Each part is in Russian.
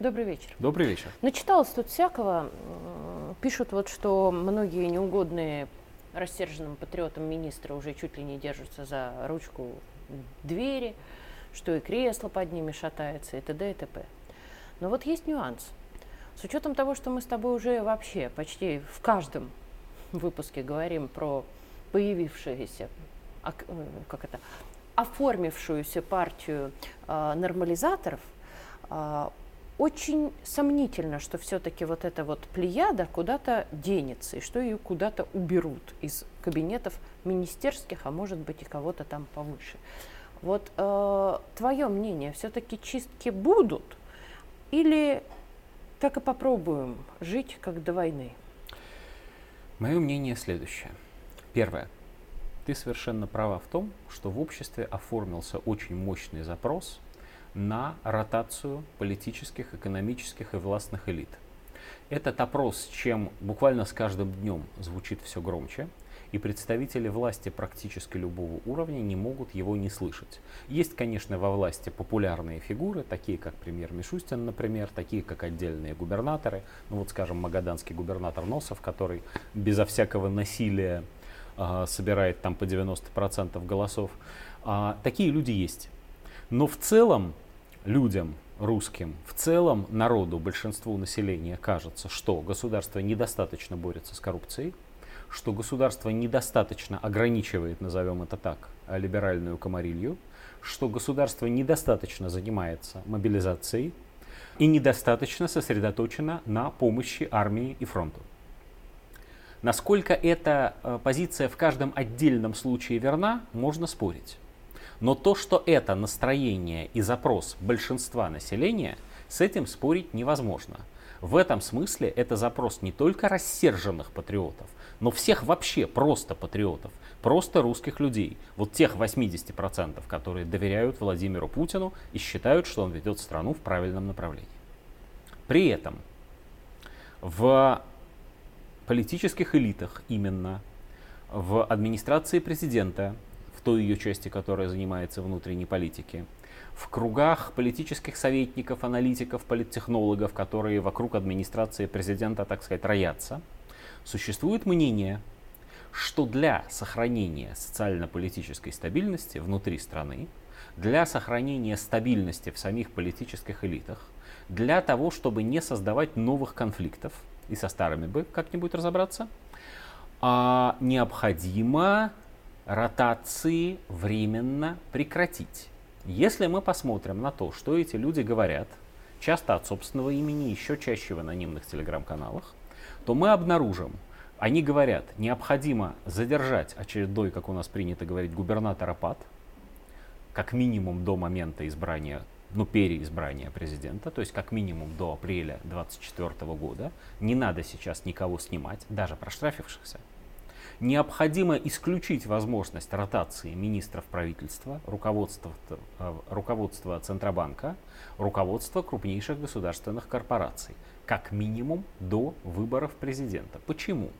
Добрый вечер. Добрый вечер. Начиталось тут всякого. Пишут вот, что многие неугодные рассерженным патриотам министры уже чуть ли не держатся за ручку двери, что и кресло под ними шатается, и т.д. и т.п. Но вот есть нюанс. С учетом того, что мы с тобой уже вообще почти в каждом выпуске говорим про появившиеся, э, как это, оформившуюся партию э, нормализаторов, э, очень сомнительно, что все-таки вот эта вот плеяда куда-то денется, и что ее куда-то уберут из кабинетов министерских, а может быть и кого-то там повыше. Вот э, твое мнение, все-таки чистки будут или так и попробуем жить как до войны? Мое мнение следующее. Первое. Ты совершенно права в том, что в обществе оформился очень мощный запрос на ротацию политических, экономических и властных элит. Этот опрос, чем буквально с каждым днем звучит все громче, и представители власти практически любого уровня не могут его не слышать. Есть, конечно, во власти популярные фигуры, такие как премьер Мишустин, например, такие как отдельные губернаторы, ну вот, скажем, магаданский губернатор Носов, который безо всякого насилия э, собирает там по 90% голосов. А, такие люди есть. Но в целом людям, русским, в целом народу, большинству населения кажется, что государство недостаточно борется с коррупцией, что государство недостаточно ограничивает, назовем это так, либеральную комарилью, что государство недостаточно занимается мобилизацией и недостаточно сосредоточено на помощи армии и фронту. Насколько эта э, позиция в каждом отдельном случае верна, можно спорить. Но то, что это настроение и запрос большинства населения, с этим спорить невозможно. В этом смысле это запрос не только рассерженных патриотов, но всех вообще просто патриотов, просто русских людей. Вот тех 80%, которые доверяют Владимиру Путину и считают, что он ведет страну в правильном направлении. При этом в политических элитах именно, в администрации президента, той ее части, которая занимается внутренней политикой, в кругах политических советников, аналитиков, политтехнологов, которые вокруг администрации президента, так сказать, роятся, существует мнение, что для сохранения социально-политической стабильности внутри страны, для сохранения стабильности в самих политических элитах, для того, чтобы не создавать новых конфликтов, и со старыми бы как-нибудь разобраться, а необходимо ротации временно прекратить. Если мы посмотрим на то, что эти люди говорят, часто от собственного имени, еще чаще в анонимных телеграм-каналах, то мы обнаружим, они говорят, необходимо задержать очередной, как у нас принято говорить, губернатора ПАД, как минимум до момента избрания, ну, переизбрания президента, то есть как минимум до апреля 2024 года. Не надо сейчас никого снимать, даже проштрафившихся необходимо исключить возможность ротации министров правительства, руководства, э, руководства Центробанка, руководства крупнейших государственных корпораций, как минимум до выборов президента. Почему?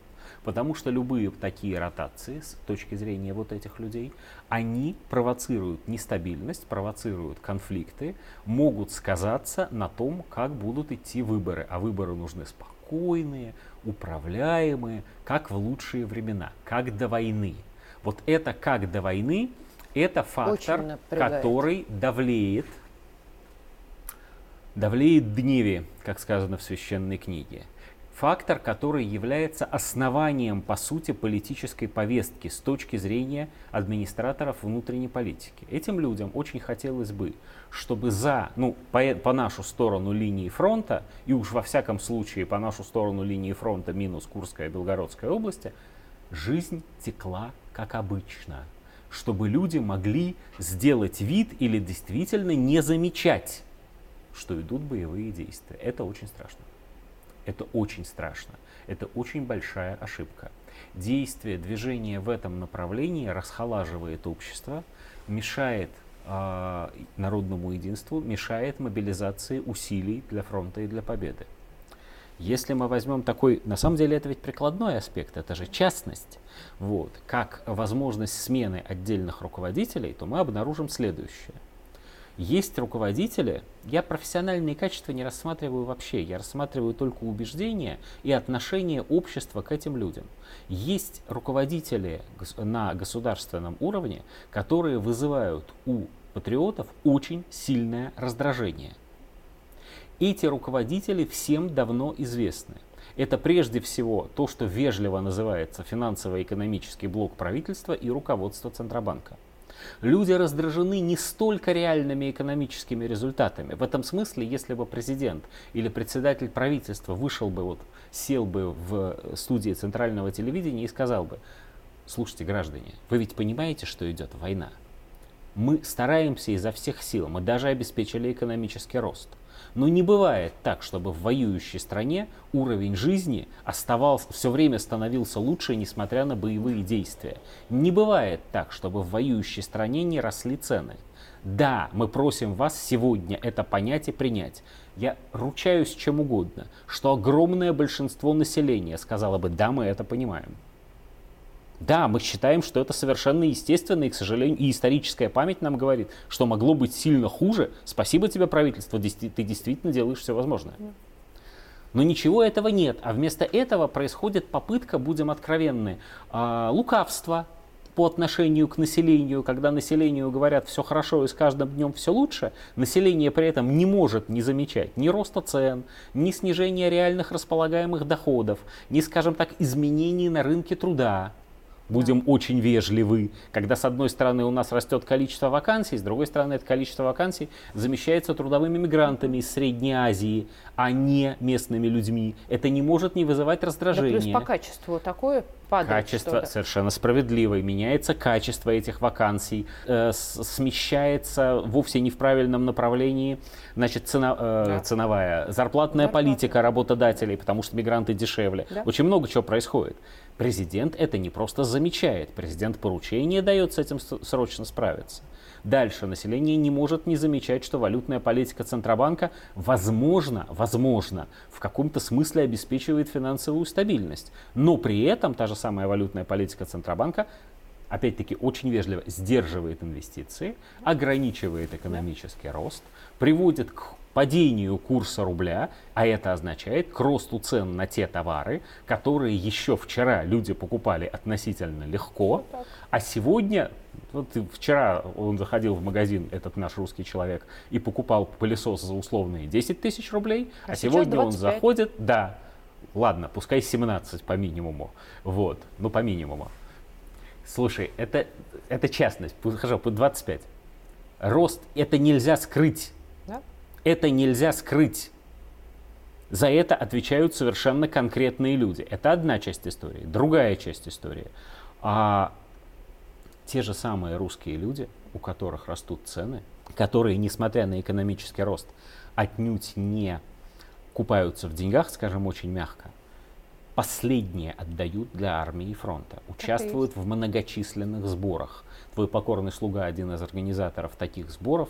Потому что любые такие ротации с точки зрения вот этих людей, они провоцируют нестабильность, провоцируют конфликты, могут сказаться на том, как будут идти выборы. А выборы нужны спокойно спокойные, управляемые, как в лучшие времена, как до войны. Вот это как до войны, это фактор, который давлеет, давлеет дневе, как сказано в священной книге фактор, который является основанием, по сути, политической повестки с точки зрения администраторов внутренней политики. Этим людям очень хотелось бы, чтобы за, ну, по, по нашу сторону линии фронта, и уж во всяком случае по нашу сторону линии фронта минус Курская и Белгородская области, жизнь текла как обычно. Чтобы люди могли сделать вид или действительно не замечать, что идут боевые действия. Это очень страшно. Это очень страшно. Это очень большая ошибка. Действие, движение в этом направлении расхолаживает общество, мешает э, народному единству, мешает мобилизации усилий для фронта и для победы. Если мы возьмем такой, на самом деле это ведь прикладной аспект, это же частность, вот, как возможность смены отдельных руководителей, то мы обнаружим следующее. Есть руководители, я профессиональные качества не рассматриваю вообще, я рассматриваю только убеждения и отношение общества к этим людям. Есть руководители на государственном уровне, которые вызывают у патриотов очень сильное раздражение. Эти руководители всем давно известны. Это прежде всего то, что вежливо называется финансово-экономический блок правительства и руководство Центробанка. Люди раздражены не столько реальными экономическими результатами. В этом смысле, если бы президент или председатель правительства вышел бы, вот, сел бы в студии центрального телевидения и сказал бы, слушайте, граждане, вы ведь понимаете, что идет война? Мы стараемся изо всех сил, мы даже обеспечили экономический рост – но не бывает так, чтобы в воюющей стране уровень жизни оставался, все время становился лучше, несмотря на боевые действия. Не бывает так, чтобы в воюющей стране не росли цены. Да, мы просим вас сегодня это понять и принять. Я ручаюсь чем угодно, что огромное большинство населения сказало бы, да, мы это понимаем. Да, мы считаем, что это совершенно естественно, и, к сожалению, и историческая память нам говорит, что могло быть сильно хуже. Спасибо тебе, правительство, ты действительно делаешь все возможное. Но ничего этого нет, а вместо этого происходит попытка, будем откровенны, а, лукавства по отношению к населению, когда населению говорят все хорошо и с каждым днем все лучше, население при этом не может не замечать ни роста цен, ни снижения реальных располагаемых доходов, ни, скажем так, изменений на рынке труда, Будем да. очень вежливы, когда с одной стороны у нас растет количество вакансий, с другой стороны это количество вакансий замещается трудовыми мигрантами из Средней Азии, а не местными людьми. Это не может не вызывать раздражения. Да плюс по качеству такое падает. Качество совершенно справедливое. Меняется качество этих вакансий, э, смещается вовсе не в правильном направлении значит, цена, э, да. ценовая, зарплатная Зарплата. политика работодателей, потому что мигранты дешевле. Да. Очень много чего происходит. Президент это не просто замечает, президент поручение дает с этим срочно справиться. Дальше население не может не замечать, что валютная политика Центробанка, возможно, возможно, в каком-то смысле обеспечивает финансовую стабильность. Но при этом та же самая валютная политика Центробанка опять-таки очень вежливо сдерживает инвестиции, ограничивает экономический рост, приводит к падению курса рубля, а это означает к росту цен на те товары, которые еще вчера люди покупали относительно легко, а сегодня, вот вчера он заходил в магазин, этот наш русский человек, и покупал пылесос за условные 10 тысяч рублей, а, а сегодня 25. он заходит, да, ладно, пускай 17 по минимуму, вот, ну по минимуму. Слушай, это, это частность, хорошо, 25. Рост, это нельзя скрыть. Это нельзя скрыть. За это отвечают совершенно конкретные люди. Это одна часть истории. Другая часть истории. А те же самые русские люди, у которых растут цены, которые, несмотря на экономический рост, отнюдь не купаются в деньгах, скажем очень мягко, последние отдают для армии и фронта, участвуют в многочисленных сборах. Твой покорный слуга, один из организаторов таких сборов,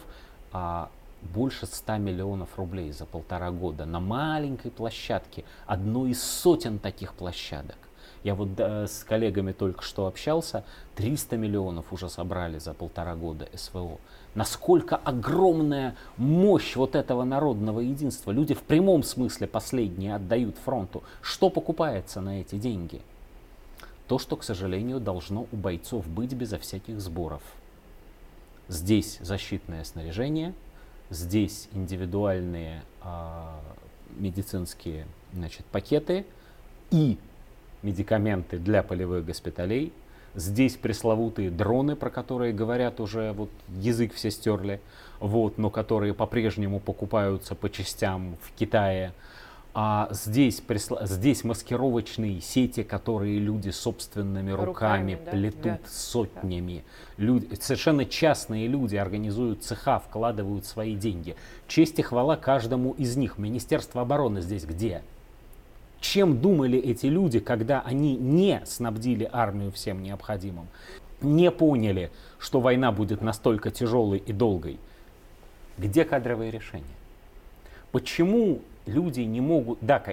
а, больше 100 миллионов рублей за полтора года на маленькой площадке, одной из сотен таких площадок. Я вот с коллегами только что общался, 300 миллионов уже собрали за полтора года СВО. Насколько огромная мощь вот этого народного единства. Люди в прямом смысле последние отдают фронту. Что покупается на эти деньги? То, что, к сожалению, должно у бойцов быть безо всяких сборов. Здесь защитное снаряжение – Здесь индивидуальные а, медицинские значит, пакеты и медикаменты для полевых госпиталей. Здесь пресловутые дроны, про которые говорят уже, вот язык все стерли, вот, но которые по-прежнему покупаются по частям в Китае. А здесь, здесь маскировочные сети, которые люди собственными руками, руками да? плетут да. сотнями. Люди, совершенно частные люди организуют цеха, вкладывают свои деньги. Честь и хвала каждому из них. Министерство обороны здесь где? Чем думали эти люди, когда они не снабдили армию всем необходимым? Не поняли, что война будет настолько тяжелой и долгой? Где кадровые решения? Почему люди не могут... Да,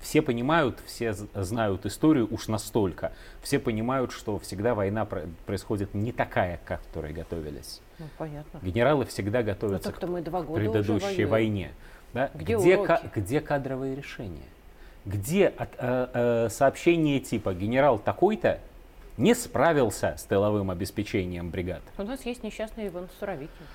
все понимают, все знают историю уж настолько. Все понимают, что всегда война происходит не такая, к которой готовились. Ну, понятно. Генералы всегда готовятся ну, к мы два года предыдущей войне. Да? Где, где, ка- где кадровые решения? Где от, э, э, сообщение типа генерал такой-то не справился с тыловым обеспечением бригад? У нас есть несчастный Иван Суровикин.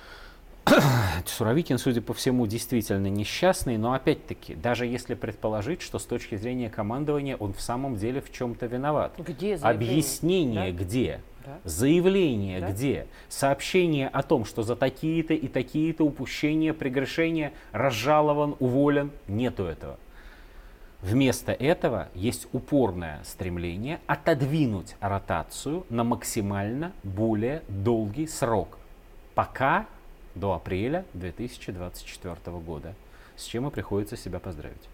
Суровикин, судя по всему, действительно несчастный, но опять-таки, даже если предположить, что с точки зрения командования он в самом деле в чем-то виноват. Где? Объяснение да? где? Да. Заявление да? где? Сообщение о том, что за такие-то и такие-то упущения, прегрешения разжалован, уволен. Нету этого. Вместо этого есть упорное стремление отодвинуть ротацию на максимально более долгий срок. Пока до апреля 2024 года, с чем и приходится себя поздравить.